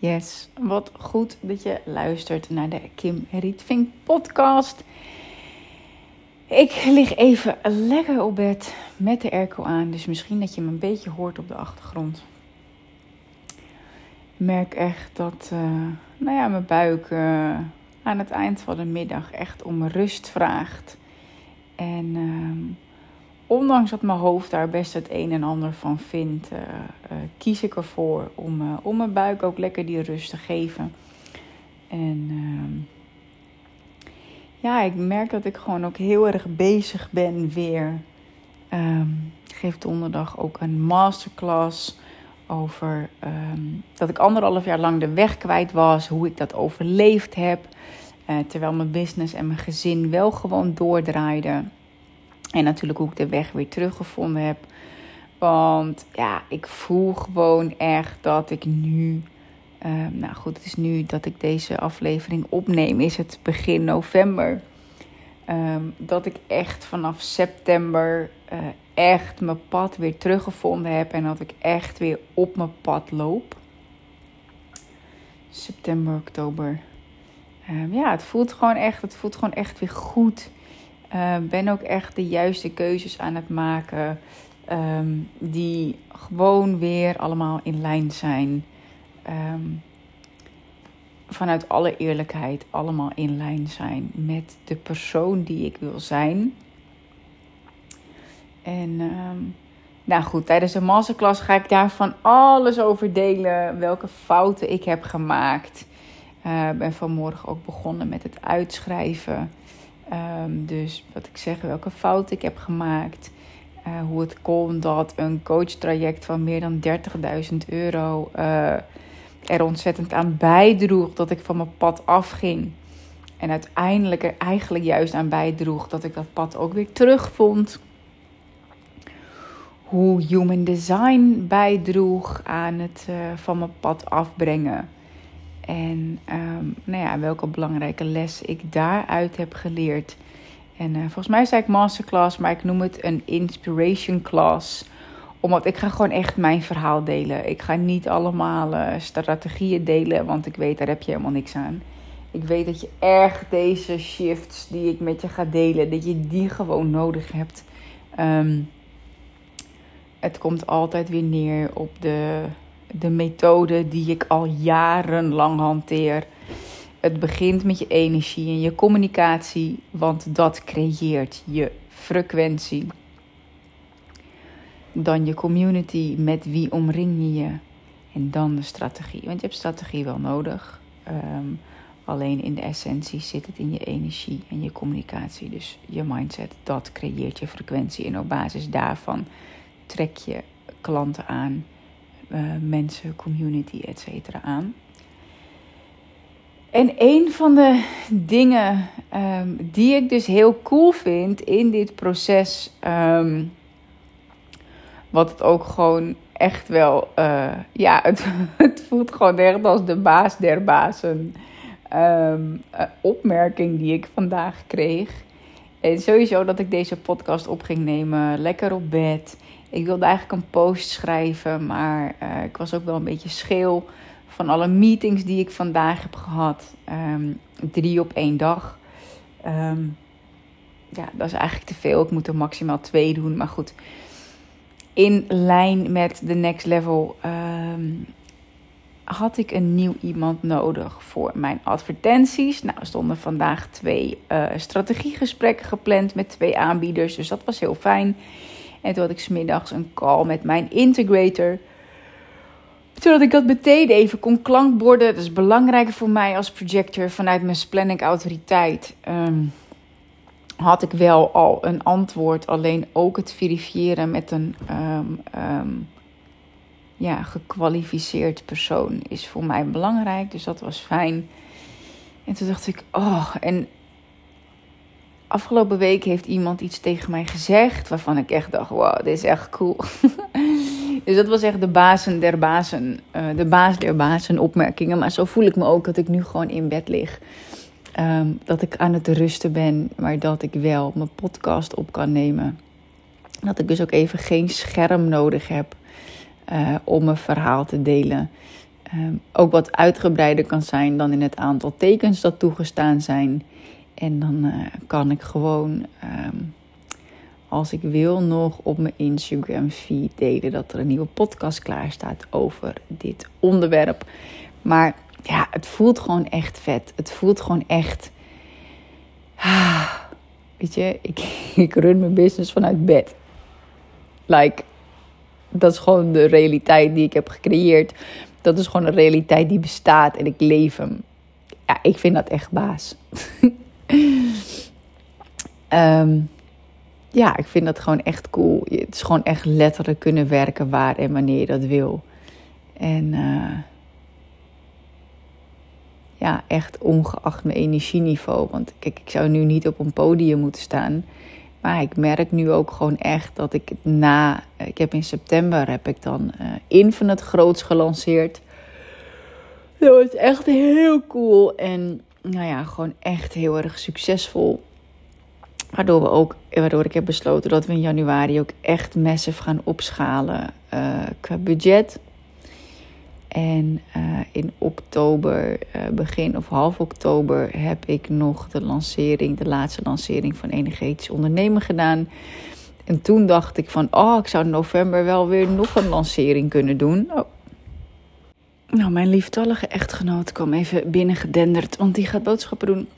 Yes, wat goed dat je luistert naar de Kim Rietvink podcast. Ik lig even lekker op bed met de airco aan, dus misschien dat je me een beetje hoort op de achtergrond. Ik merk echt dat uh, nou ja, mijn buik uh, aan het eind van de middag echt om rust vraagt. En uh, ondanks dat mijn hoofd daar best het een en ander van vindt, uh, uh, kies ik ervoor om, uh, om mijn buik ook lekker die rust te geven. En ehm, ja, ik merk dat ik gewoon ook heel erg bezig ben weer. Um, ik geef donderdag ook een masterclass over um, dat ik anderhalf jaar lang de weg kwijt was, hoe ik dat overleefd heb. terwijl mijn business en mijn gezin wel gewoon doordraaiden. En natuurlijk ik de weg weer teruggevonden heb. Want ja, ik voel gewoon echt dat ik nu. Uh, nou goed, het is nu dat ik deze aflevering opneem, is het begin november. Um, dat ik echt vanaf september uh, echt mijn pad weer teruggevonden heb. En dat ik echt weer op mijn pad loop. September, oktober. Um, ja, het voelt gewoon echt, het voelt gewoon echt weer goed. Uh, ben ook echt de juiste keuzes aan het maken. Um, die gewoon weer allemaal in lijn zijn. Um, vanuit alle eerlijkheid allemaal in lijn zijn met de persoon die ik wil zijn. En um, nou goed, tijdens de masterclass ga ik daarvan alles over delen. Welke fouten ik heb gemaakt. Ik uh, ben vanmorgen ook begonnen met het uitschrijven. Um, dus wat ik zeg, welke fout ik heb gemaakt. Uh, hoe het kon dat een coachtraject van meer dan 30.000 euro uh, er ontzettend aan bijdroeg dat ik van mijn pad afging. En uiteindelijk er eigenlijk juist aan bijdroeg dat ik dat pad ook weer terugvond. Hoe human design bijdroeg aan het uh, van mijn pad afbrengen. En um, nou ja, welke belangrijke les ik daaruit heb geleerd. En uh, volgens mij zei ik masterclass, maar ik noem het een inspiration class. Omdat ik ga gewoon echt mijn verhaal delen. Ik ga niet allemaal uh, strategieën delen, want ik weet daar heb je helemaal niks aan. Ik weet dat je echt deze shifts die ik met je ga delen, dat je die gewoon nodig hebt. Um, het komt altijd weer neer op de de methode die ik al jarenlang hanteer. Het begint met je energie en je communicatie, want dat creëert je frequentie. Dan je community, met wie omring je je. En dan de strategie, want je hebt strategie wel nodig. Um, alleen in de essentie zit het in je energie en je communicatie. Dus je mindset, dat creëert je frequentie. En op basis daarvan trek je klanten aan uh, mensen, community, et cetera aan. En een van de dingen um, die ik dus heel cool vind in dit proces, um, wat het ook gewoon echt wel, uh, ja, het, het, voelt gewoon echt als de baas der bazen. Um, opmerking die ik vandaag kreeg. En sowieso dat ik deze podcast op ging nemen, lekker op bed. Ik wilde eigenlijk een post schrijven, maar uh, ik was ook wel een beetje scheel van alle meetings die ik vandaag heb gehad. Um, drie op één dag. Um, ja, dat is eigenlijk te veel. Ik moet er maximaal twee doen. Maar goed, in lijn met de next level um, had ik een nieuw iemand nodig voor mijn advertenties. Nou, er stonden vandaag twee uh, strategiegesprekken gepland met twee aanbieders. Dus dat was heel fijn. En toen had ik smiddags een call met mijn integrator. Zodat ik dat meteen even kon klankborden. Dat is belangrijk voor mij als projector vanuit mijn planning autoriteit. Um, had ik wel al een antwoord. Alleen ook het verifiëren met een um, ja, gekwalificeerd persoon is voor mij belangrijk. Dus dat was fijn. En toen dacht ik, oh, en afgelopen week heeft iemand iets tegen mij gezegd waarvan ik echt dacht: wow, dit is echt cool. dus dat was echt de bazen der bazen, uh, de baas der bazen opmerkingen. Maar zo voel ik me ook dat ik nu gewoon in bed lig. Um, dat ik aan het rusten ben, maar dat ik wel mijn podcast op kan nemen. Dat ik dus ook even geen scherm nodig heb uh, om mijn verhaal te delen. ehm, ook wat uitgebreider kan zijn dan in het aantal tekens dat toegestaan zijn. En dan uh, kan ik gewoon, ehm, als ik wil, nog op mijn Instagram feed delen dat er een nieuwe podcast klaar staat over dit onderwerp. Maar ja, het voelt gewoon echt vet. Het voelt gewoon echt. Ah, weet je, ik, ik run mijn business vanuit bed. Like, dat is gewoon de realiteit die ik heb gecreëerd. Dat is gewoon een realiteit die bestaat en ik leef hem. Ja, ik vind dat echt baas. Ehm, ja, ik vind dat gewoon echt cool. Het is gewoon echt letterlijk kunnen werken waar en wanneer je dat wil. En uh, ja, echt ongeacht mijn energieniveau. Want kijk, ik zou nu niet op een podium moeten staan. Maar ik merk nu ook gewoon echt dat ik na. Ik heb in september heb ik dan uh, Infinite groots gelanceerd. Dat was echt heel cool. En nou ja, gewoon echt heel erg succesvol. Waardoor, we ook, waardoor ik heb besloten dat we in januari ook echt massive gaan opschalen uh, qua budget. En uh, in oktober, uh, begin of half oktober, heb ik nog de lancering, de laatste lancering van Energetisch Ondernemen gedaan. En toen dacht ik van, oh, ik zou in november wel weer nog een lancering kunnen doen. Oh. Nou, mijn lieftallige echtgenoot kwam even binnengedenderd, want die gaat boodschappen doen.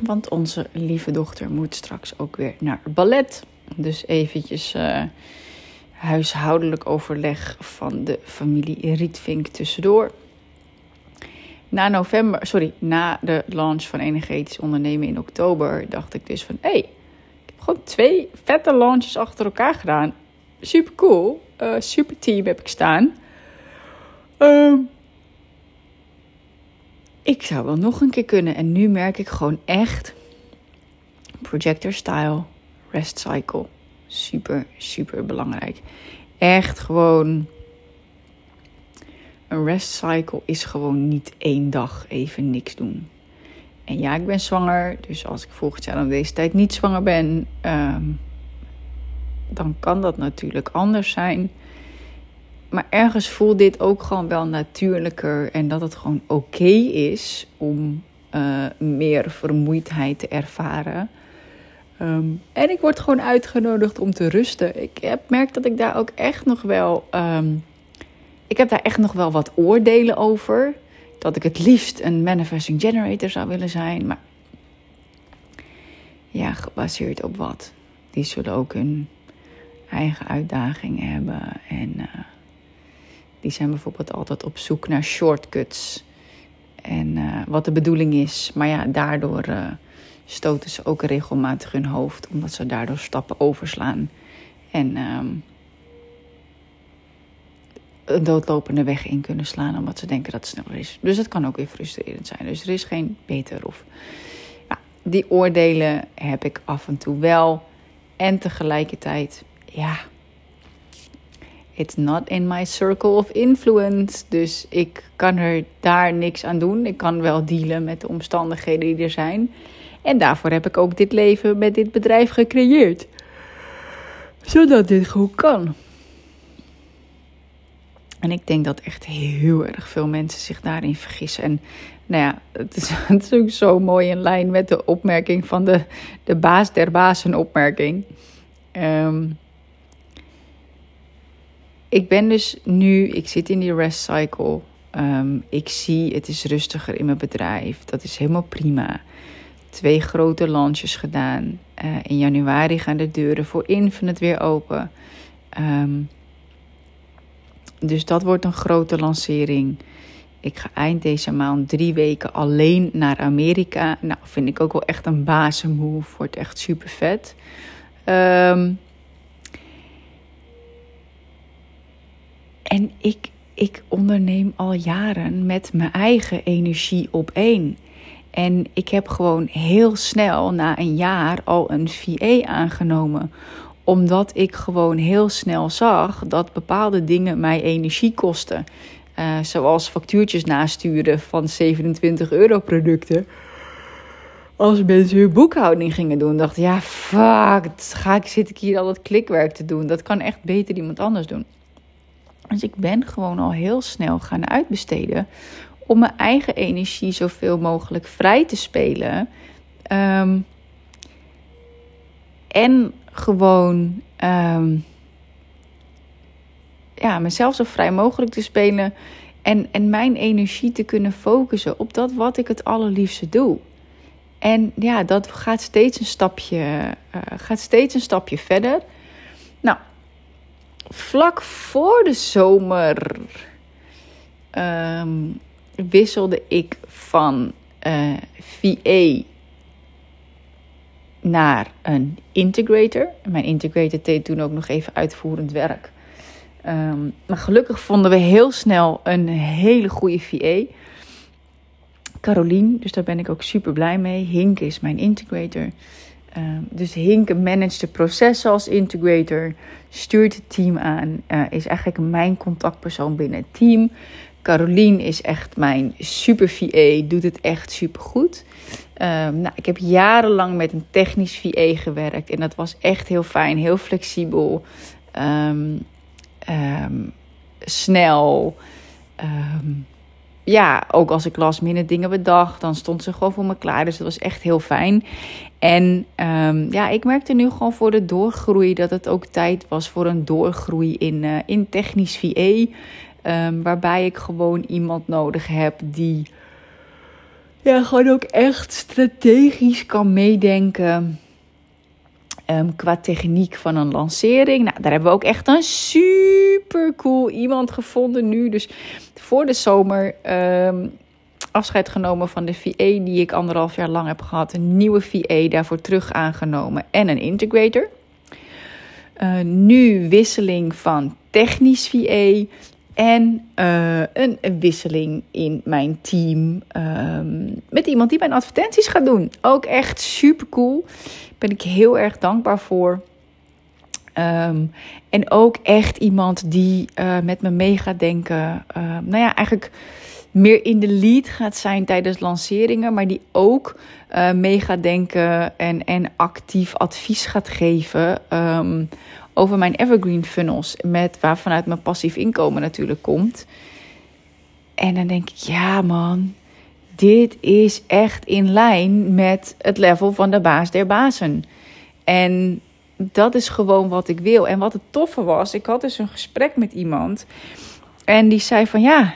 Want onze lieve dochter moet straks ook weer naar ballet. Dus eventjes... Uh, huishoudelijk overleg van de familie Rietvink tussendoor. Na november, sorry, na de launch van Energetisch Ondernemen in oktober, dacht ik dus van hé, hey, ik heb gewoon twee vette launches achter elkaar gedaan. Super cool. Uh, super team heb ik staan. Uh, ik zou wel nog een keer kunnen. En nu merk ik gewoon echt projector style, rest cycle super, super belangrijk. Echt gewoon. Een rest cycle is gewoon niet één dag even niks doen. En ja, ik ben zwanger. Dus als ik volgend jaar om deze tijd niet zwanger ben, um, dan kan dat natuurlijk anders zijn. Maar ergens voelt dit ook gewoon wel natuurlijker. En dat het gewoon oké is om uh, meer vermoeidheid te ervaren. Um, en ik word gewoon uitgenodigd om te rusten. Ik heb merk dat ik daar ook echt nog wel. Um, ik heb daar echt nog wel wat oordelen over. Dat ik het liefst een manifesting generator zou willen zijn. Maar ja, gebaseerd op wat? Die zullen ook hun eigen uitdagingen hebben. En uh, die zijn bijvoorbeeld altijd op zoek naar shortcuts. En uh, wat de bedoeling is. Maar ja, daardoor. Uh, stoten ze ook regelmatig hun hoofd, omdat ze daardoor stappen overslaan. En um, een doodlopende weg in kunnen slaan, omdat ze denken dat het sneller is. Dus het kan ook weer frustrerend zijn. Dus er is geen beter of. Ja, die oordelen heb ik af en toe wel. En tegelijkertijd, ja. It's not in my circle of influence. Dus ik kan er daar niks aan doen. Ik kan wel dealen met de omstandigheden die er zijn. En daarvoor heb ik ook dit leven met dit bedrijf gecreëerd. Zodat dit goed kan. En ik denk dat echt heel erg veel mensen zich daarin vergissen. En nou ja, het is, ook zo mooi in lijn met de opmerking van de, de baas der bazen opmerking. Um, ik ben dus nu, ik zit in die rest cycle. Um, ik zie, het is rustiger in mijn bedrijf. Dat is helemaal prima twee grote launches gedaan. Uh, in januari gaan de deuren voor Infinite weer open. Um, dus dat wordt een grote lancering. Ik ga eind deze maand drie weken alleen naar Amerika. Nou, vind ik ook wel echt een bazenmove. Wordt echt super vet. Um, en ik, ik onderneem al jaren met mijn eigen energie op één. En ik heb gewoon heel snel na een jaar al een VA aangenomen. Omdat ik gewoon heel snel zag dat bepaalde dingen mij energie kosten. Uh, zoals factuurtjes nasturen van 27 euro producten. Als mensen hun boekhouding gingen doen, dacht ja, fuck, ga ik, zit ik hier al dat klikwerk te doen. Dat kan echt beter iemand anders doen. Dus ik ben gewoon al heel snel gaan uitbesteden om mijn eigen energie zoveel mogelijk vrij te spelen. Ehm, en gewoon ehm, ja, mezelf zo vrij mogelijk te spelen. En, en mijn energie te kunnen focussen op dat wat ik het allerliefste doe. En ja, dat gaat steeds een stapje, uh, gaat steeds een stapje verder. Nou, vlak voor de zomer ehm, wisselde ik van uh, eh, VA naar een integrator. Mijn integrator deed toen ook nog even uitvoerend werk. Ehm, maar gelukkig vonden we heel snel een hele goede VA. Carolien, dus daar ben ik ook super blij mee. Hink is mijn integrator. Ehm, dus Hink managt de processen als integrator, stuurt het team aan, uh, is eigenlijk mijn contactpersoon binnen het team. Carolien is echt mijn super VA, doet het echt super goed. Um, nou, ik heb jarenlang met een technisch VA gewerkt en dat was echt heel fijn, heel flexibel, um, snel. Ja, ook als ik last minute dingen bedacht, dan stond ze gewoon voor me klaar. Dus dat was echt heel fijn. En ja, ik merkte nu gewoon voor de doorgroei dat het ook tijd was voor een doorgroei in, uh, in technisch VA. Um, waarbij ik gewoon iemand nodig heb die ja, gewoon ook echt strategisch kan meedenken. Um, qua techniek van een lancering. Nou, daar hebben we ook echt een super cool iemand gevonden nu. Dus voor de zomer um, afscheid genomen van de VA die ik anderhalf jaar lang heb gehad. Een nieuwe VA daarvoor terug aangenomen en een integrator. Uh, nu wisseling van technisch VA en uh, een, wisseling in mijn team um, met iemand die mijn advertenties gaat doen. Ook echt super cool. Ben ik heel erg dankbaar voor. Um, en ook echt iemand die uh, met me mee gaat denken. Uh, nou ja, eigenlijk meer in de lead gaat zijn tijdens lanceringen, maar die ook uh, mee gaat denken en, en actief advies gaat geven over mijn evergreen funnels, met waar vanuit mijn passief inkomen natuurlijk komt. En dan denk ik, ja man, dit is echt in lijn met het level van de baas der bazen. En dat is gewoon wat ik wil. En wat het toffe was, ik had dus een gesprek met iemand en die zei van ja,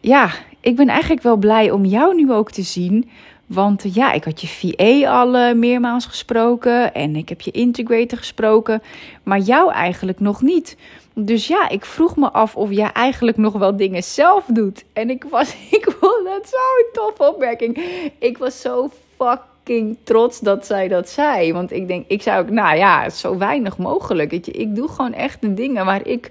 ja, ik ben eigenlijk wel blij om jou nu ook te zien. Want eh, ja, ik had je VA al uh, meermaals gesproken en ik heb je integrator gesproken, maar jou eigenlijk nog niet. Dus ja, ik vroeg me af of jij eigenlijk nog wel dingen zelf doet. En ik was, ik vond dat zo'n toffe opmerking. Ik was zo fucking trots dat zij dat zei. Want ik denk, ik zou ook, nou ja, zo weinig mogelijk. Weet je, ik doe gewoon echt de dingen waar ik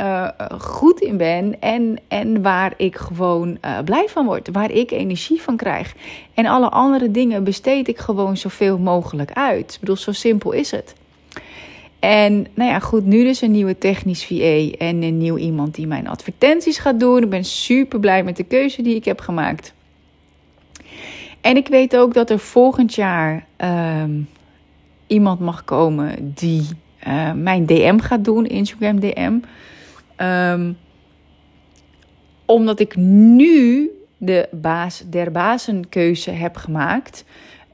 uh, goed in ben en, en waar ik gewoon uh, blij van word, waar ik energie van krijg. En alle andere dingen besteed ik gewoon zoveel mogelijk uit. Ik bedoel, zo simpel is het. En nou ja, goed, nu dus een nieuwe technisch VA en een nieuw iemand die mijn advertenties gaat doen. Ik ben super blij met de keuze die ik heb gemaakt. En ik weet ook dat er volgend jaar um, iemand mag komen die mijn DM gaat doen, Instagram DM. Um, omdat ik nu de baas der bazenkeuze heb gemaakt.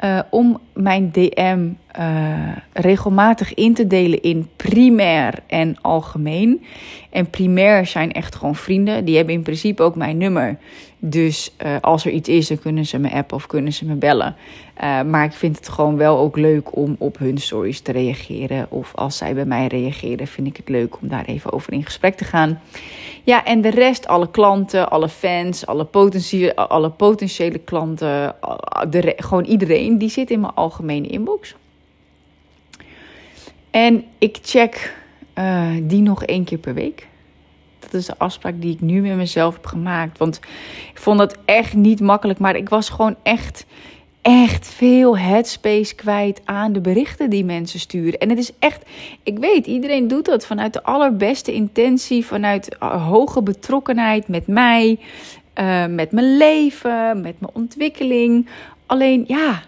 Uh, om mijn DM uh, regelmatig in te delen in primair en algemeen. En primair zijn echt gewoon vrienden. Die hebben in principe ook mijn nummer. Dus uh, als er iets is, dan kunnen ze me appen of kunnen ze me bellen. Uh, maar ik vind het gewoon wel ook leuk om op hun stories te reageren. Of als zij bij mij reageren, vind ik het leuk om daar even over in gesprek te gaan. Ja, en de rest, alle klanten, alle fans, alle potentiële, alle potentiële klanten, de, gewoon iedereen, die zit in mijn algemene inbox. En ik check uh, die nog één keer per week. Dat is de afspraak die ik nu met mezelf heb gemaakt. Want ik vond dat echt niet makkelijk. Maar ik was gewoon echt, echt veel headspace kwijt aan de berichten die mensen sturen. En het is echt, ik weet, iedereen doet dat vanuit de allerbeste intentie. Vanuit uh, hoge betrokkenheid met mij. Uh, met mijn leven, met mijn ontwikkeling. Alleen ja,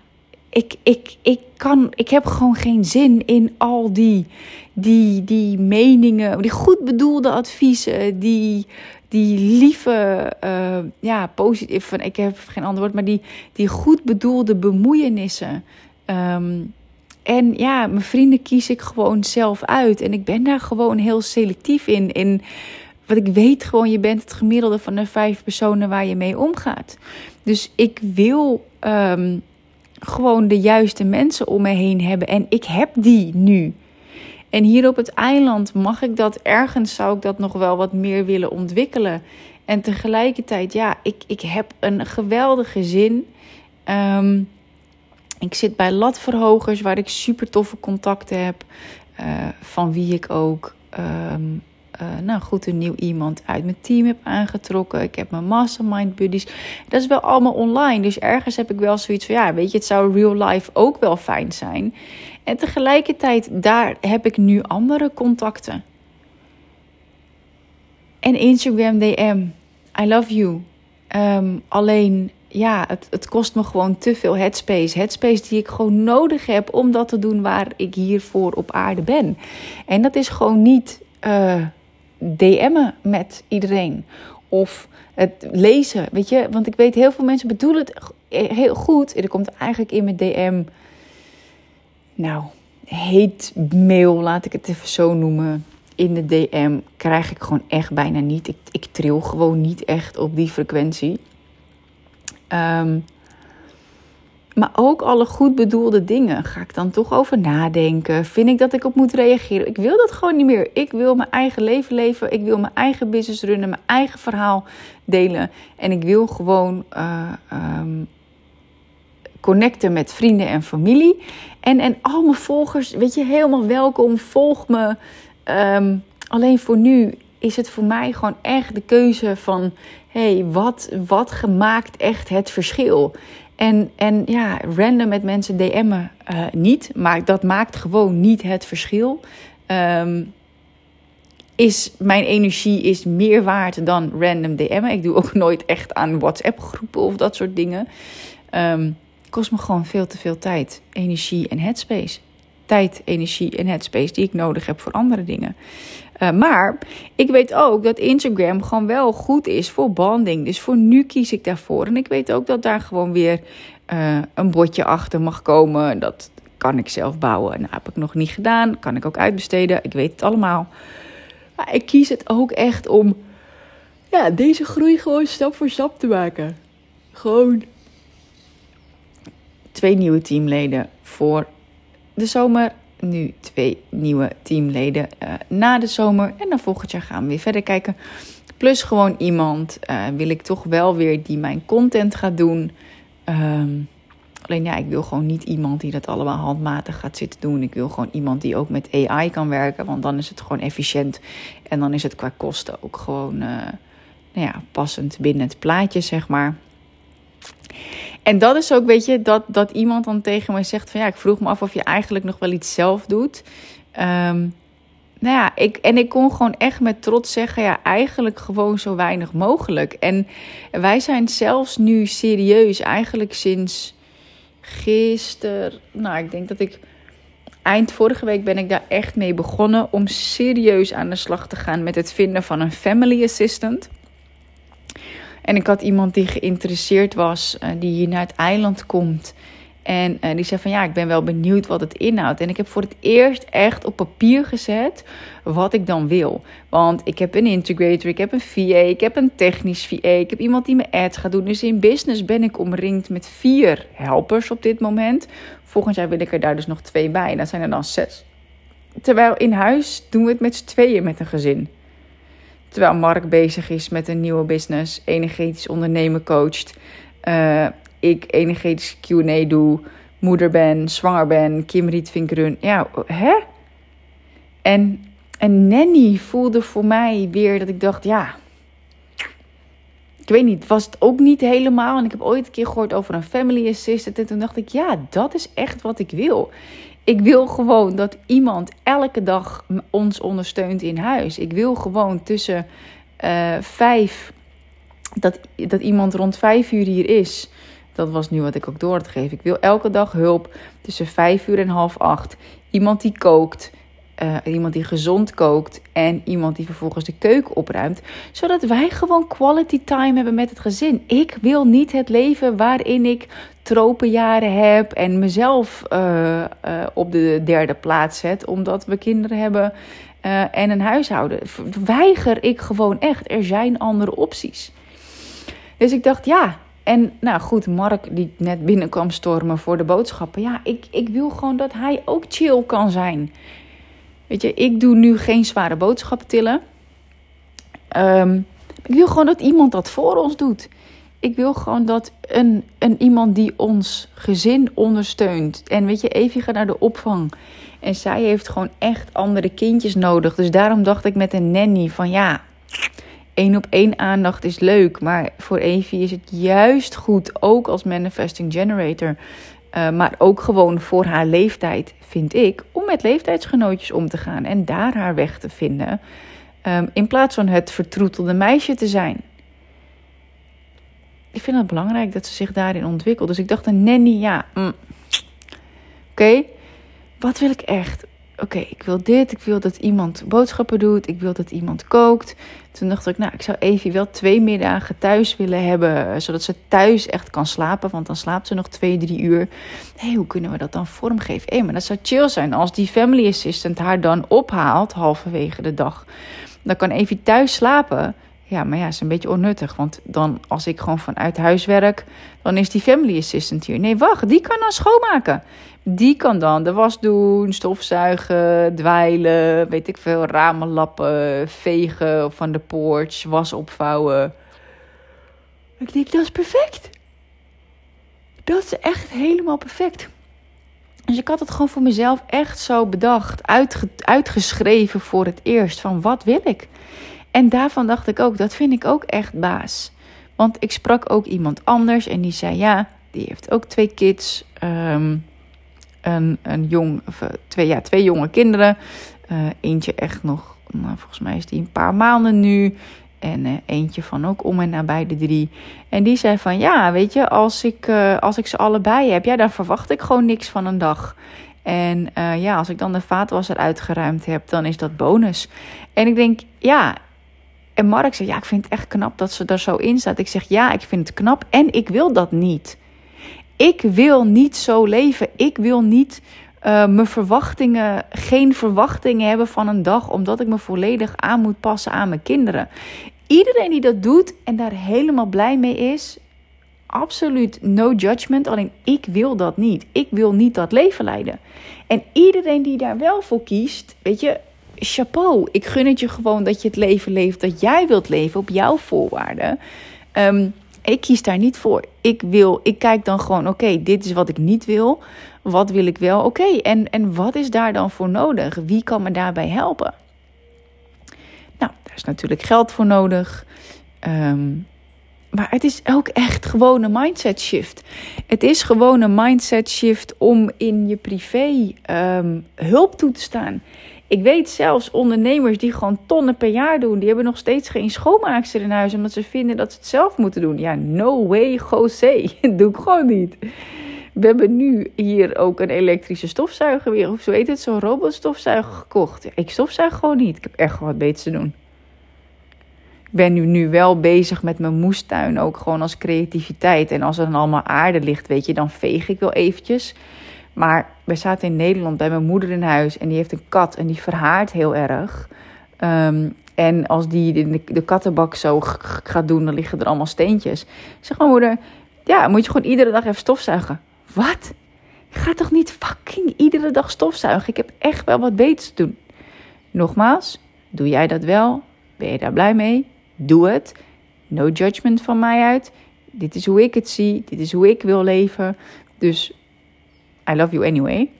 ik, ik, ik, kan, ik heb gewoon geen zin in al die, die, die meningen, die goed bedoelde adviezen, die, die lieve, uh, ja, positief, ik heb geen ander woord, maar die, die goed bedoelde bemoeienissen. Ehm, en ja, mijn vrienden kies ik gewoon zelf uit. En ik ben daar gewoon heel selectief in. in wat ik weet gewoon, je bent het gemiddelde van de vijf personen waar je mee omgaat. Dus ik wil ehm, gewoon de juiste mensen om me heen hebben. En ik heb die nu. En hier op het eiland mag ik dat ergens, zou ik dat nog wel wat meer willen ontwikkelen. En tegelijkertijd, ja, ik, ik heb een geweldige zin. Ehm, ik zit bij latverhogers waar ik super toffe contacten heb. Uh, van wie ik ook ehm, uh, nou goed, een nieuw iemand uit mijn team heb aangetrokken. Ik heb mijn mastermind buddies. Dat is wel allemaal online. Dus ergens heb ik wel zoiets van, ja, weet je, het zou real life ook wel fijn zijn. En tegelijkertijd, daar heb ik nu andere contacten. En Instagram DM, I love you. Ehm, alleen, ja, het, het kost me gewoon te veel headspace. Headspace die ik gewoon nodig heb om dat te doen waar ik hiervoor op aarde ben. En dat is gewoon niet... Uh, DM'en met iedereen. Of het lezen, weet je. Want ik weet, heel veel mensen bedoelen het heel goed. Er komt eigenlijk in mijn DM... Nou, heet mail, laat ik het even zo noemen. In de DM krijg ik gewoon echt bijna niet. Ik, ik tril gewoon niet echt op die frequentie. Um, maar ook alle goed bedoelde dingen ga ik dan toch over nadenken. Vind ik dat ik op moet reageren? Ik wil dat gewoon niet meer. Ik wil mijn eigen leven leven. Ik wil mijn eigen business runnen. Mijn eigen verhaal delen. En ik wil gewoon uh, um, connecten met vrienden en familie. En, en al mijn volgers, weet je, helemaal welkom. Volg me. Um, alleen voor nu is het voor mij gewoon echt de keuze van... hey, wat, wat maakt echt het verschil? En, en ja, random met mensen DM'en uh, niet. Maar dat maakt gewoon niet het verschil. Um, is, mijn energie is meer waard dan random DM'en. Ik doe ook nooit echt aan WhatsApp groepen of dat soort dingen. Um, kost me gewoon veel te veel tijd, energie en headspace. Tijd, energie en headspace die ik nodig heb voor andere dingen. Uh, maar ik weet ook dat Instagram gewoon wel goed is voor banding. Dus voor nu kies ik daarvoor. En ik weet ook dat daar gewoon weer uh, een bordje achter mag komen. Dat kan ik zelf bouwen. Nou, heb ik nog niet gedaan. Kan ik ook uitbesteden. Ik weet het allemaal. Maar ik kies het ook echt om ja, deze groei gewoon stap voor stap te maken. Gewoon twee nieuwe teamleden voor de zomer nu twee nieuwe teamleden uh, na de zomer. En dan volgend jaar gaan we weer verder kijken. Plus gewoon iemand uh, wil ik toch wel weer die mijn content gaat doen. Um, alleen ja, ik wil gewoon niet iemand die dat allemaal handmatig gaat zitten doen. Ik wil gewoon iemand die ook met AI kan werken. Want dan is het gewoon efficiënt. En dan is het qua kosten ook gewoon uh, nou ja, passend binnen het plaatje, zeg maar. En dat is ook, weet je, dat, dat iemand dan tegen mij zegt van ja, ik vroeg me af of je eigenlijk nog wel iets zelf doet. Um, nou ja, ik, en ik kon gewoon echt met trots zeggen, ja, eigenlijk gewoon zo weinig mogelijk. En wij zijn zelfs nu serieus, eigenlijk sinds gisteren, nou, ik denk dat ik eind vorige week ben ik daar echt mee begonnen om serieus aan de slag te gaan met het vinden van een family assistant. En ik had iemand die geïnteresseerd was, uh, die hier naar het eiland komt. En uh, die zei van ja, ik ben wel benieuwd wat het inhoudt. En ik heb voor het eerst echt op papier gezet wat ik dan wil. Want ik heb een integrator, ik heb een VA, ik heb een technisch VA, ik heb iemand die mijn ads gaat doen. Dus in business ben ik omringd met vier helpers op dit moment. Volgend jaar wil ik er daar dus nog twee bij. Dan zijn er dan zes. Terwijl in huis doen we het met z'n tweeën met een gezin. Terwijl Mark bezig is met een nieuwe business, energetisch ondernemen coacht. Uh, ik energetisch Q&A doe, moeder ben, zwanger ben, Kim Rietvink run. Ja, hè? En, en Nanny voelde voor mij weer dat ik dacht, ja... Ik weet niet, was het ook niet helemaal. En ik heb ooit een keer gehoord over een family assistant. En toen dacht ik, ja, dat is echt wat ik wil. Ik wil gewoon dat iemand elke dag ons ondersteunt in huis. Ik wil gewoon tussen uh, vijf, dat, dat iemand rond vijf uur hier is. Dat was nu wat ik ook door had gegeven. Ik wil elke dag hulp tussen vijf uur en half acht. Iemand die kookt. Uh, iemand die gezond kookt en iemand die vervolgens de keuken opruimt. Zodat wij gewoon quality time hebben met het gezin. Ik wil niet het leven waarin ik tropenjaren heb en mezelf uh, uh, op de derde plaats zet. Omdat we kinderen hebben en een huishouden. Weiger ik gewoon echt. Er zijn andere opties. Dus ik dacht, ja. En nou goed, Mark die net binnenkwam stormen voor de boodschappen. Ja, ik, ik wil gewoon dat hij ook chill kan zijn. Weet je, ik doe nu geen zware boodschappen tillen. Um, ik wil gewoon dat iemand dat voor ons doet. Ik wil gewoon dat een, een iemand die ons gezin ondersteunt. En weet je, Evie gaat naar de opvang. En zij heeft gewoon echt andere kindjes nodig. Dus daarom dacht ik met een nanny van ja, één op één aandacht is leuk. Maar voor Evie is het juist goed, ook als manifesting generator. Uh, maar ook gewoon voor haar leeftijd, vind ik, om met leeftijdsgenootjes om te gaan en daar haar weg te vinden. Um, in plaats van het vertroetelde meisje te zijn. Ik vind het belangrijk dat ze zich daarin ontwikkelt. Dus ik dacht, een nanny, ja. Mm. Oké, wat wil ik echt? Oké, ik wil dit. Ik wil dat iemand boodschappen doet. Ik wil dat iemand kookt. Toen dacht ik, nou, ik zou Evie wel twee middagen thuis willen hebben. Zodat ze thuis echt kan slapen. Want dan slaapt ze nog twee, drie uur. Hé, hey, hoe kunnen we dat dan vormgeven? Hé, maar dat zou chill zijn als die family assistant haar dan ophaalt halverwege de dag. Dan kan Evie thuis slapen. Ja, maar ja, is een beetje onnuttig. Want dan, als ik gewoon vanuit huis werk, dan is die family assistant hier. Nee, wacht, die kan dan schoonmaken. Die kan dan de was doen, stofzuigen, dweilen, weet ik veel, ramen lappen, vegen van de porch, was opvouwen. Ik denk, dat is perfect. Dat is echt helemaal perfect. Dus ik had het gewoon voor mezelf echt zo bedacht, uitge uitgeschreven voor het eerst van wat wil ik? En daarvan dacht ik ook, dat vind ik ook echt baas. Want ik sprak ook iemand anders en die zei ja, die heeft ook twee kids. Um, een, een jong, of, eh, twee, ja, twee jonge kinderen. Uh, eentje echt nog, nou, volgens mij is die een paar maanden nu. En uh, eentje van ook om en nabij de drie. En die zei van ja, weet je, als ik, als ik ze allebei heb, ja, dan verwacht ik gewoon niks van een dag. En ja, als ik dan de vaatwasser uitgeruimd heb, dan is dat bonus. En ik denk, ja, en Mark zei, ja, ik vind het echt knap dat ze er zo in staat. Ik zeg, ja, ik vind het knap en ik wil dat niet. Ik wil niet zo leven. Ik wil niet uh, mijn verwachtingen, geen verwachtingen hebben van een dag, omdat ik me volledig aan moet passen aan mijn kinderen. Iedereen die dat doet en daar helemaal blij mee is, absoluut no judgment. Alleen ik wil dat niet. Ik wil niet dat leven leiden. En iedereen die daar wel voor kiest, weet je, chapeau. Ik gun het je gewoon dat je het leven leeft dat jij wilt leven op jouw voorwaarden. Um, ik kies daar niet voor. Ik wil, ik kijk dan gewoon, oké, dit is wat ik niet wil. Wat wil ik wel? Oké, en, en wat is daar dan voor nodig? Wie kan me daarbij helpen? Nou, daar is natuurlijk geld voor nodig. Um, maar het is ook echt gewoon een mindset shift. Het is gewoon een mindset shift om in je privé um, hulp toe te staan. Ik weet zelfs ondernemers die gewoon tonnen per jaar doen. Die hebben nog steeds geen schoonmaakster in huis. Omdat ze vinden dat ze het zelf moeten doen. Ja, no way, Jose. Dat doe ik gewoon niet. We hebben nu hier ook een elektrische stofzuiger weer. Of zo heet het, zo'n robotstofzuiger gekocht. Ik stofzuig gewoon niet. Ik heb echt wat beter te doen. Ik ben nu, nu wel bezig met mijn moestuin. Ook gewoon als creativiteit. En als er dan allemaal aarde ligt, weet je, dan veeg ik wel eventjes. Maar we zaten in Nederland bij mijn moeder in huis en die heeft een kat en die verhaart heel erg. Um, en als die de, de, kattenbak zo gaat doen, dan liggen er allemaal steentjes. zeg maar moeder, ja, moet je gewoon iedere dag even stofzuigen. Wat? Ik ga toch niet fucking iedere dag stofzuigen? Ik heb echt wel wat beters te doen. Nogmaals, doe jij dat wel? Ben je daar blij mee? Doe het. No judgment van mij uit. Dit is hoe ik het zie. Dit is hoe ik wil leven. Dus I love you anyway.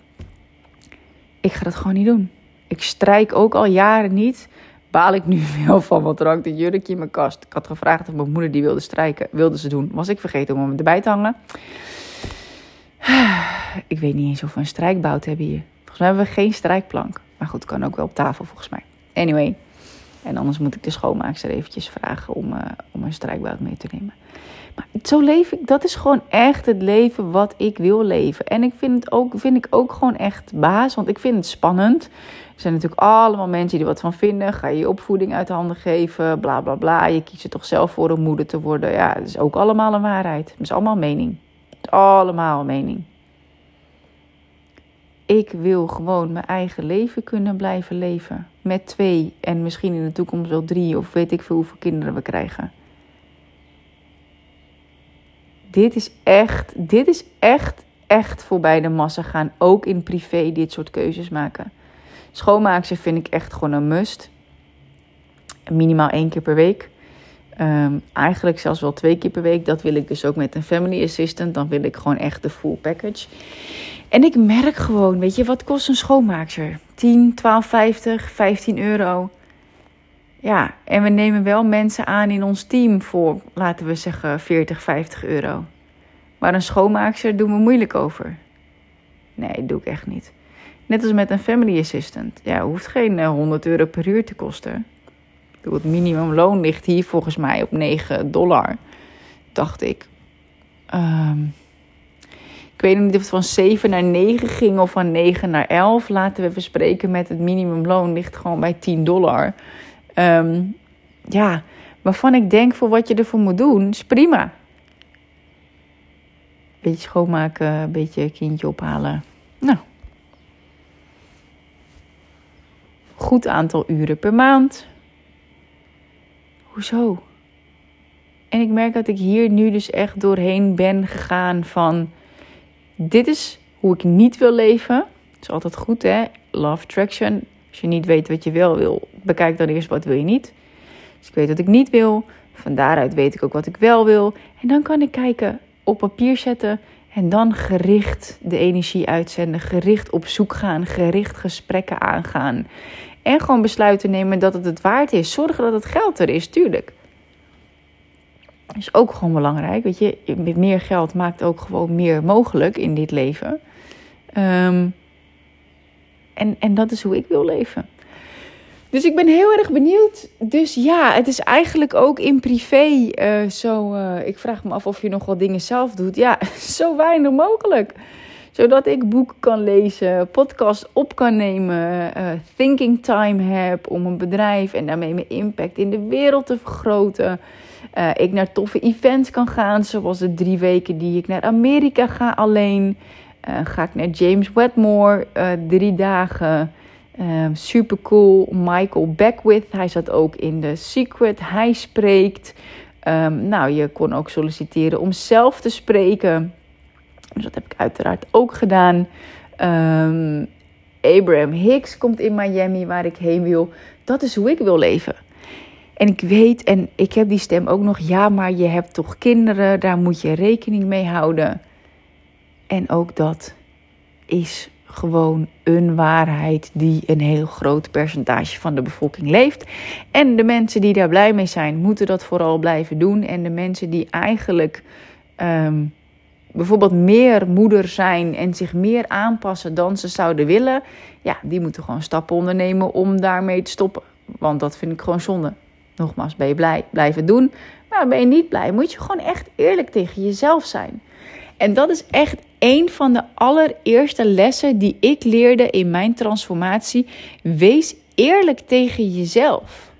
Ik ga dat gewoon niet doen. Ik strijk ook al jaren niet. Baal ik nu wel van, want er hangt een jurkje in mijn kast. Ik had gevraagd of mijn moeder die wilde strijken. Wilde ze doen. Was ik vergeten om hem erbij te hangen. Ik weet niet eens of we een strijkbout hebben hier. Volgens mij hebben we geen strijkplank. Maar goed, kan ook wel op tafel volgens mij. Anyway. En anders moet ik de schoonmaakster eventjes vragen om, uh, om een strijkbout mee te nemen. Maar zo leef ik, dat is gewoon echt het leven wat ik wil leven. En ik vind het ook, vind ik ook gewoon echt baas, want ik vind het spannend. Er zijn natuurlijk allemaal mensen die er wat van vinden. Ga je je opvoeding uit handen geven, bla bla bla. Je kiest er toch zelf voor om moeder te worden. Ja, dat is ook allemaal een waarheid. Het is allemaal mening. Allemaal mening. Ik wil gewoon mijn eigen leven kunnen blijven leven. Met twee en misschien in de toekomst wel drie of weet ik veel hoeveel kinderen we krijgen. Dit is echt, dit is echt, echt voorbij de massa gaan. Ook in privé dit soort keuzes maken. Schoonmaken vind ik echt gewoon een must. Minimaal één keer per week. Um, eigenlijk zelfs wel twee keer per week. Dat wil ik dus ook met een family assistant. Dan wil ik gewoon echt de full package. En ik merk gewoon, weet je, wat kost een schoonmaakster? 10, 12, 50, 15 euro. Ja, en we nemen wel mensen aan in ons team voor, laten we zeggen, 40, 50 euro. Maar een schoonmaakster doen we moeilijk over. Nee, doe ik echt niet. Net als met een family assistant. Ja, hoeft geen 100 eh, euro per uur te kosten. Het minimumloon ligt hier volgens mij op 9 dollar, dacht ik. Um, ik weet niet of het van 7 naar 9 ging of van 9 naar 11. Laten we even spreken met het minimumloon ligt gewoon bij 10 dollar. Um, ja, waarvan ik denk voor wat je ervoor moet doen, is prima. Beetje schoonmaken, een beetje kindje ophalen. Nou. Goed aantal uren per maand. Hoezo? En ik merk dat ik hier nu dus echt doorheen ben gegaan van dit is hoe ik niet wil leven. Is altijd goed, hè? Love traction. Als je niet weet wat je wel wil, bekijk dan eerst wat wil je niet. Dus ik weet wat ik niet wil. Van daaruit weet ik ook wat ik wel wil. En dan kan ik kijken, op papier zetten en dan gericht de energie uitzenden, gericht op zoek gaan, gericht gesprekken aangaan. En gewoon besluiten nemen dat het het waard is. Zorgen dat het geld er is, tuurlijk is ook gewoon belangrijk. Weet je, meer geld maakt ook gewoon meer mogelijk in dit leven. Ehm, en, en dat is hoe ik wil leven. Dus ik ben heel erg benieuwd. Dus ja, het is eigenlijk ook in privé uh, zo. Uh, ik vraag me af of je nog wel dingen zelf doet. Ja, zo weinig mogelijk. Zodat ik boeken kan lezen, podcast op kan nemen, uh, thinking time heb om een bedrijf en daarmee mijn impact in de wereld te vergroten. Ik naar toffe events kan gaan, zoals de drie weken die ik naar Amerika ga alleen. Uh, ga ik naar James Wedmore, uh, drie dagen. super cool. Michael Beckwith, hij zat ook in The Secret. Hij spreekt. Um, nou, je kon ook solliciteren om zelf te spreken. Dus dat heb ik uiteraard ook gedaan. Um, Abraham Hicks komt in Miami, waar ik heen wil. Dat is hoe ik wil leven. En ik weet, en ik heb die stem ook nog, ja, maar je hebt toch kinderen, daar moet je rekening mee houden. En ook dat is gewoon een waarheid die een heel groot percentage van de bevolking leeft. En de mensen die daar blij mee zijn, moeten dat vooral blijven doen. En de mensen die eigenlijk ehm, bijvoorbeeld meer moeder zijn en zich meer aanpassen dan ze zouden willen, ja, die moeten gewoon stappen ondernemen om daarmee te stoppen. Want dat vind ik gewoon zonde. Nogmaals, ben je blij, blijven doen. Maar ben je niet blij, moet je gewoon echt eerlijk tegen jezelf zijn. En dat is echt een van de allereerste lessen die ik leerde in mijn transformatie. Wees eerlijk tegen jezelf.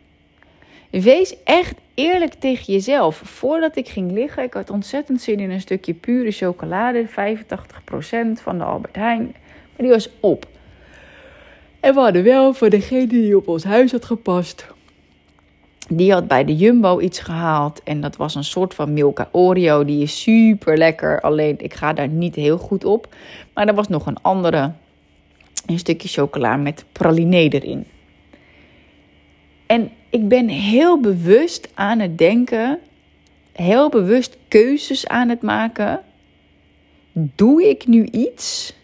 Wees echt eerlijk tegen jezelf. Voordat ik ging liggen, ik had ontzettend zin in een stukje pure chocolade. 85% van de Albert Heijn. Maar die was op. En we hadden wel voor degene die op ons huis had gepast die had bij de Jumbo iets gehaald. En dat was een soort van Milka Oreo. Die is super lekker. Alleen ik ga daar niet heel goed op. Maar er was nog een andere. Een stukje chocola met praline erin. En ik ben heel bewust aan het denken. Heel bewust keuzes aan het maken. Doe ik nu iets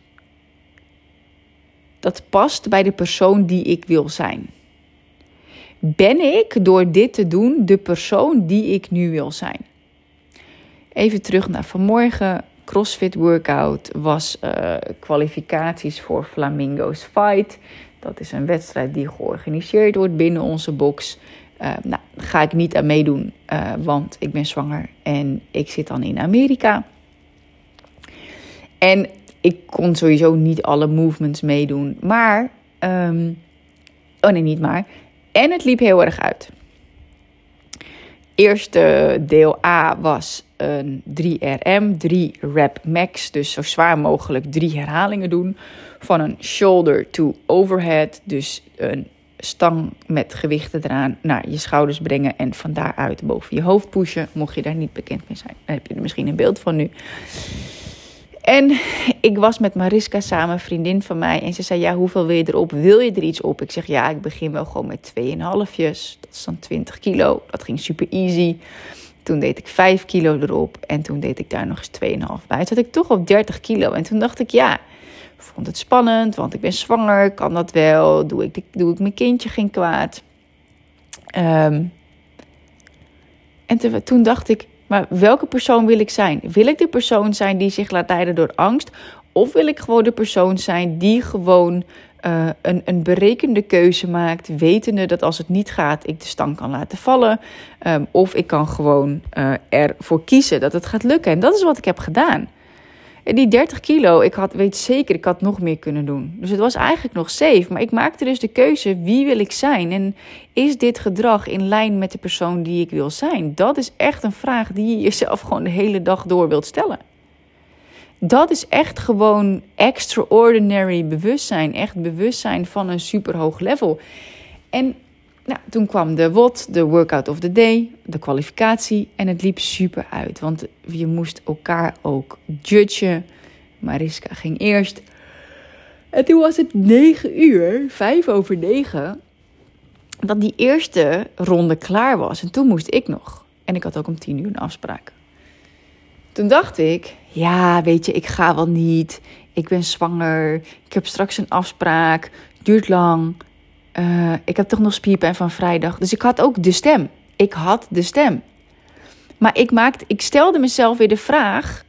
dat past bij de persoon die ik wil zijn? Ben ik door dit te doen de persoon die ik nu wil zijn? Even terug naar vanmorgen. CrossFit workout was uh, kwalificaties voor Flamingo's Fight. Dat is een wedstrijd die georganiseerd wordt binnen onze box. Uh, nou, ga ik niet aan meedoen, uh, want ik ben zwanger en ik zit dan in Amerika. En ik kon sowieso niet alle movements meedoen. Maar, um, oh nee, niet maar. En het liep heel erg uit. Eerste deel A was een 3RM, 3 rep max. Dus zo zwaar mogelijk drie herhalingen doen. Van een shoulder to overhead. Dus een stang met gewichten eraan naar je schouders brengen. En van daaruit boven je hoofd pushen. Mocht je daar niet bekend mee zijn. Heb je er misschien een beeld van nu. En ik was met Mariska samen, vriendin van mij. En ze zei, ja, hoeveel wil je erop? Wil je er iets op? Ik zeg, ja, ik begin wel gewoon met 2,5. Dat is dan 20 kilo. Dat ging super easy. Toen deed ik 5 kilo erop. En toen deed ik daar nog eens 2,5 bij. Toen zat ik toch op 30 kilo. En toen dacht ik, ja, vond het spannend. Want ik ben zwanger, kan dat wel? Doe ik, doe ik mijn kindje geen kwaad? Um, en toen dacht ik, maar welke persoon wil ik zijn? Wil ik de persoon zijn die zich laat leiden door angst? Of wil ik gewoon de persoon zijn die gewoon uh, een, een berekende keuze maakt, wetende dat als het niet gaat, ik de stang kan laten vallen. Um, of ik kan gewoon uh, ervoor kiezen dat het gaat lukken. En dat is wat ik heb gedaan. Die 30 kilo, ik had, weet zeker, ik had nog meer kunnen doen. Dus het was eigenlijk nog safe. Maar ik maakte dus de keuze, wie wil ik zijn? En is dit gedrag in lijn met de persoon die ik wil zijn? Dat is echt een vraag die je jezelf gewoon de hele dag door wilt stellen. Dat is echt gewoon extraordinary bewustzijn. Echt bewustzijn van een superhoog level. En nou, toen kwam de WOT, de Workout of the Day, de kwalificatie. En het liep super uit. Want je moest elkaar ook judgen. Mariska ging eerst. En toen was het 9 uur, 5 over 9, dat die eerste ronde klaar was. En toen moest ik nog. En ik had ook om 10 uur een afspraak. Toen dacht ik, ja, weet je, ik ga wel niet. Ik ben zwanger. Ik heb straks een afspraak. Duurt lang. Uh, ik heb toch nog spierpijn van vrijdag. Dus ik had ook de stem. Ik had de stem. Maar ik, maakte, ik stelde mezelf weer de vraag: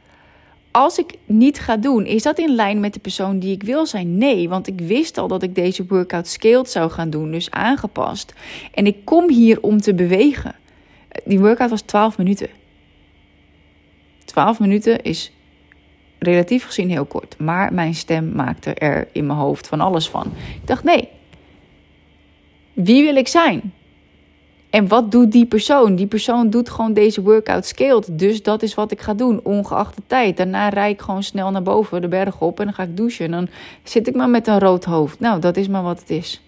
als ik niet ga doen, is dat in lijn met de persoon die ik wil zijn? Nee, want ik wist al dat ik deze workout scaled zou gaan doen, dus aangepast. En ik kom hier om te bewegen. Die workout was 12 minuten. 12 minuten is relatief gezien heel kort, maar mijn stem maakte er in mijn hoofd van alles van. Ik dacht: nee, wie wil ik zijn? En wat doet die persoon? Die persoon doet gewoon deze workout scaled. Dus dat is wat ik ga doen, ongeacht de tijd. Daarna rijd ik gewoon snel naar boven, de berg op en dan ga ik douchen. En dan zit ik maar met een rood hoofd. Nou, dat is maar wat het is.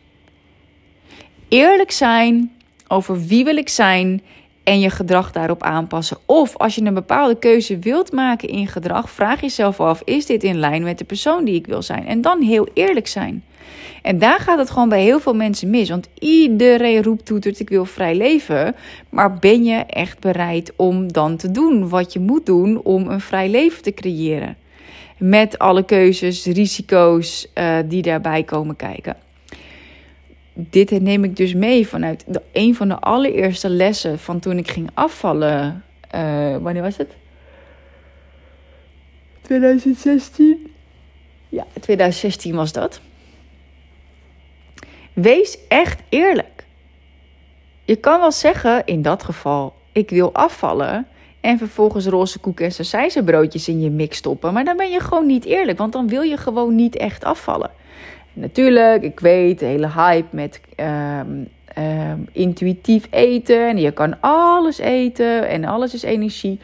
Eerlijk zijn over wie wil ik zijn en je gedrag daarop aanpassen. Of als je een bepaalde keuze wilt maken in gedrag, vraag jezelf af: is dit in lijn met de persoon die ik wil zijn? En dan heel eerlijk zijn. En daar gaat het gewoon bij heel veel mensen mis. Want iedereen roept toetert, ik wil vrij leven. Maar ben je echt bereid om dan te doen wat je moet doen om een vrij leven te creëren? Met alle keuzes, risico's uh, die daarbij komen kijken. Dit neem ik dus mee vanuit de, een van de allereerste lessen van toen ik ging afvallen. Uh, wanneer was het? 2016? Ja, 2016 was dat. Wees echt eerlijk. Je kan wel zeggen, in dat geval, ik wil afvallen. En vervolgens roze koeken en sausijzenbroodjes in je mix stoppen. Maar dan ben je gewoon niet eerlijk, want dan wil je gewoon niet echt afvallen. natuurlijk, ik weet, de hele hype met um, um, intuïtief eten. En je kan alles eten en alles is energie.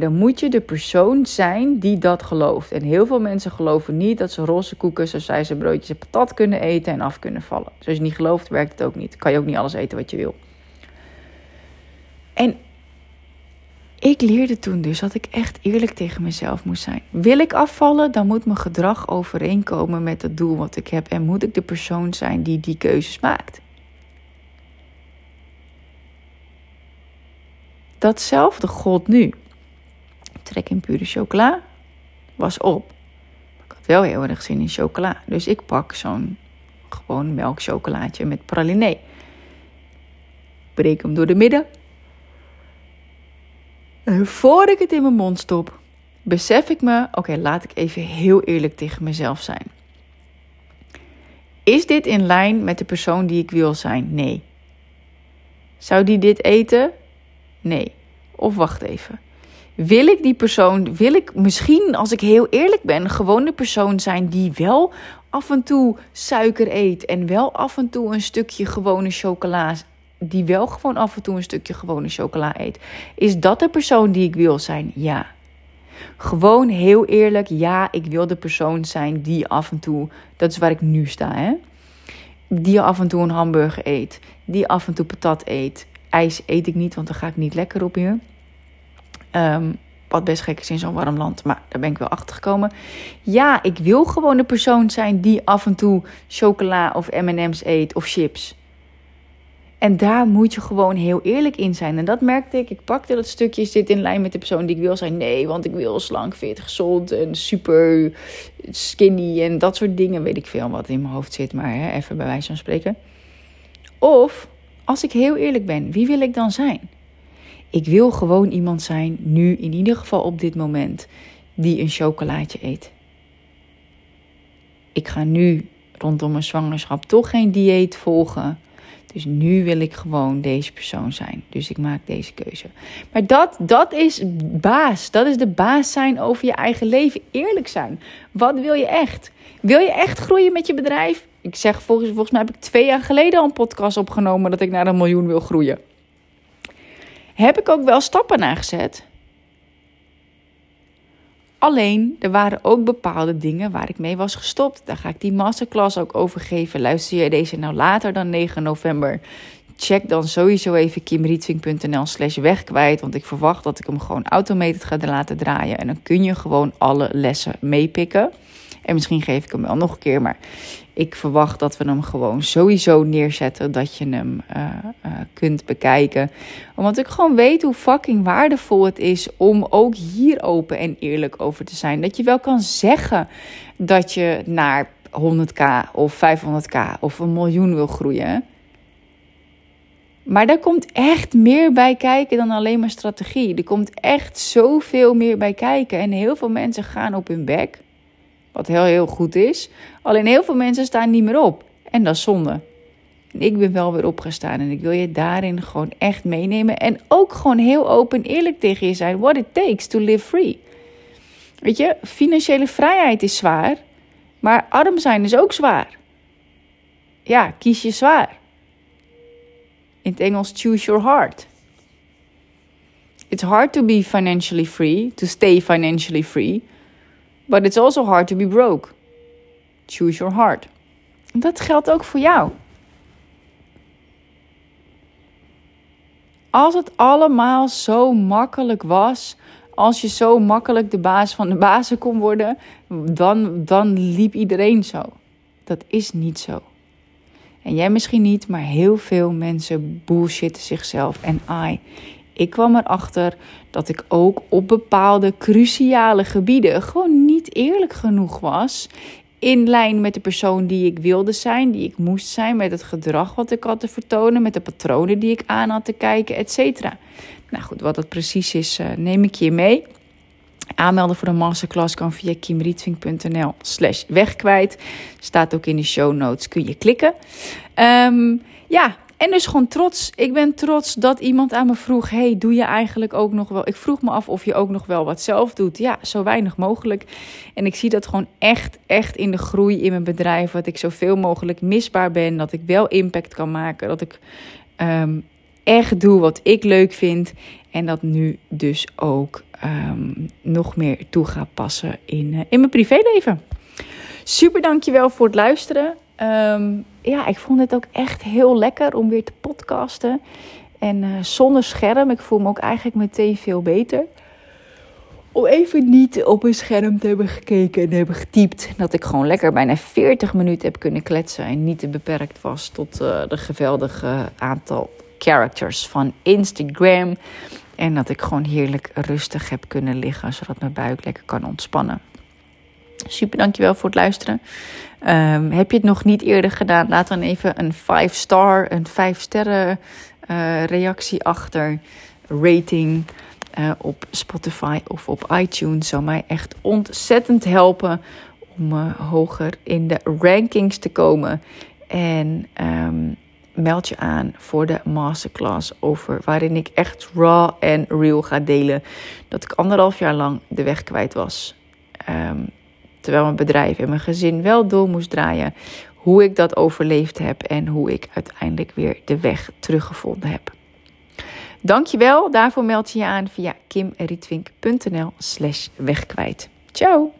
Dan moet je de persoon zijn die dat gelooft. En heel veel mensen geloven niet dat ze roze koeken, broodjes en patat kunnen eten en af kunnen vallen. Dus als je niet gelooft, werkt het ook niet. Kan je ook niet alles eten wat je wil. En ik leerde toen dus dat ik echt eerlijk tegen mezelf moest zijn. Wil ik afvallen, dan moet mijn gedrag overeenkomen met het doel wat ik heb. En moet ik de persoon zijn die die keuzes maakt. Datzelfde god nu trek in pure chocola was op. Ik had wel heel erg zin in chocola. Dus ik pak zo'n gewoon melkchocolaatje met praliné. Breek hem door de midden. En voor ik het in mijn mond stop, besef ik me: oké, laat ik even heel eerlijk tegen mezelf zijn. Is dit in lijn met de persoon die ik wil zijn? Nee. Zou die dit eten? Nee. Of wacht even. Wil ik die persoon, wil ik misschien, als ik heel eerlijk ben, gewoon de persoon zijn die wel af en toe suiker eet en wel af en toe een stukje gewone chocola, die wel gewoon af en toe een stukje gewone chocola eet? Is dat de persoon die ik wil zijn? Ja. Gewoon heel eerlijk, ja, ik wil de persoon zijn die af en toe, dat is waar ik nu sta, hè? Die af en toe een hamburger eet, die af en toe patat eet. IJs eet ik niet, want daar ga ik niet lekker op hier. Um, wat best gek is in zo'n warm land, maar daar ben ik wel achter gekomen. Ja, ik wil gewoon de persoon zijn die af en toe chocola of MM's eet of chips. En daar moet je gewoon heel eerlijk in zijn. En dat merkte ik. Ik pakte dat stukje, zit in lijn met de persoon die ik wil zijn. Nee, want ik wil slank, fit, gezond en super skinny en dat soort dingen. Weet ik veel wat in mijn hoofd zit, maar hè, even bij wijze van spreken. Of, als ik heel eerlijk ben, wie wil ik dan zijn? Ik wil gewoon iemand zijn, nu in ieder geval op dit moment, die een chocolaatje eet. Ik ga nu rondom mijn zwangerschap toch geen dieet volgen. Dus nu wil ik gewoon deze persoon zijn. Dus ik maak deze keuze. Maar dat, dat is baas. Dat is de baas zijn over je eigen leven. Eerlijk zijn. Wat wil je echt? Wil je echt groeien met je bedrijf? Ik zeg volgens, volgens mij heb ik twee jaar geleden al een podcast opgenomen dat ik naar een miljoen wil groeien. Heb ik ook wel stappen naar gezet. Alleen, er waren ook bepaalde dingen waar ik mee was gestopt. Daar ga ik die masterclass ook over geven. Luister je deze nou later dan 9 november? Check dan sowieso even kimrietving.nl slash wegkwijt. Want ik verwacht dat ik hem gewoon automated ga laten draaien. En dan kun je gewoon alle lessen meepikken. En misschien geef ik hem wel nog een keer. Maar ik verwacht dat we hem gewoon sowieso neerzetten. Dat je hem uh, uh, kunt bekijken. Omdat ik gewoon weet hoe fucking waardevol het is om ook hier open en eerlijk over te zijn. Dat je wel kan zeggen dat je naar 100k of 500k of een miljoen wil groeien. Maar daar komt echt meer bij kijken dan alleen maar strategie. Er komt echt zoveel meer bij kijken. En heel veel mensen gaan op hun bek. Wat heel, heel goed is. Alleen heel veel mensen staan niet meer op. En dat is zonde. En ik ben wel weer opgestaan. En ik wil je daarin gewoon echt meenemen. En ook gewoon heel open eerlijk tegen je zijn. What it takes to live free. Weet je, financiële vrijheid is zwaar. Maar arm zijn is ook zwaar. Ja, kies je zwaar. In het Engels, choose your heart. It's hard to be financially free, to stay financially free. But it's also hard to be broke. Choose your heart. Dat geldt ook voor jou. Als het allemaal zo makkelijk was, als je zo makkelijk de baas van de bazen kon worden, dan, dan liep iedereen zo. Dat is niet zo. En jij misschien niet, maar heel veel mensen bullshitten zichzelf. En I, ik kwam erachter dat ik ook op bepaalde cruciale gebieden gewoon niet eerlijk genoeg was. In lijn met de persoon die ik wilde zijn, die ik moest zijn, met het gedrag wat ik had te vertonen, met de patronen die ik aan had te kijken, et cetera. Nou goed, wat dat precies is, uh, neem ik je mee. Aanmelden voor de masterclass kan via kimrietving.nl slash wegkwijt. Staat ook in de show notes, kun je klikken. Um, ja, en dus gewoon trots. Ik ben trots dat iemand aan me vroeg: Hey, doe je eigenlijk ook nog wel? Ik vroeg me af of je ook nog wel wat zelf doet. Ja, zo weinig mogelijk. En ik zie dat gewoon echt, echt in de groei in mijn bedrijf. Dat ik zoveel mogelijk misbaar ben. Dat ik wel impact kan maken. Dat ik um, echt doe wat ik leuk vind. En dat nu dus ook um, nog meer toe ga passen in, uh, in mijn privéleven. Super dankjewel voor het luisteren. Um, ja, ik vond het ook echt heel lekker om weer te podcasten. En uh, zonder scherm. Ik voel me ook eigenlijk meteen veel beter. Om even niet op een scherm te hebben gekeken en hebben getypt. Dat ik gewoon lekker bijna 40 minuten heb kunnen kletsen. En niet te beperkt was tot uh, de geweldige aantal characters van Instagram. En dat ik gewoon heerlijk rustig heb kunnen liggen. Zodat mijn buik lekker kan ontspannen. Super, dankjewel voor het luisteren. Um, heb je het nog niet eerder gedaan? Laat dan even een 5 star, een 5 sterren uh, reactie achter. Rating uh, op Spotify of op iTunes zou mij echt ontzettend helpen om uh, hoger in de rankings te komen. En um, meld je aan voor de masterclass over waarin ik echt raw en real ga delen dat ik anderhalf jaar lang de weg kwijt was. Ehm, terwijl mijn bedrijf en mijn gezin wel door moest draaien. Hoe ik dat overleefd heb en hoe ik uiteindelijk weer de weg teruggevonden heb. Dankjewel. Daarvoor meld je je aan via kimrietwink.nl slash wegkwijt. Ciao!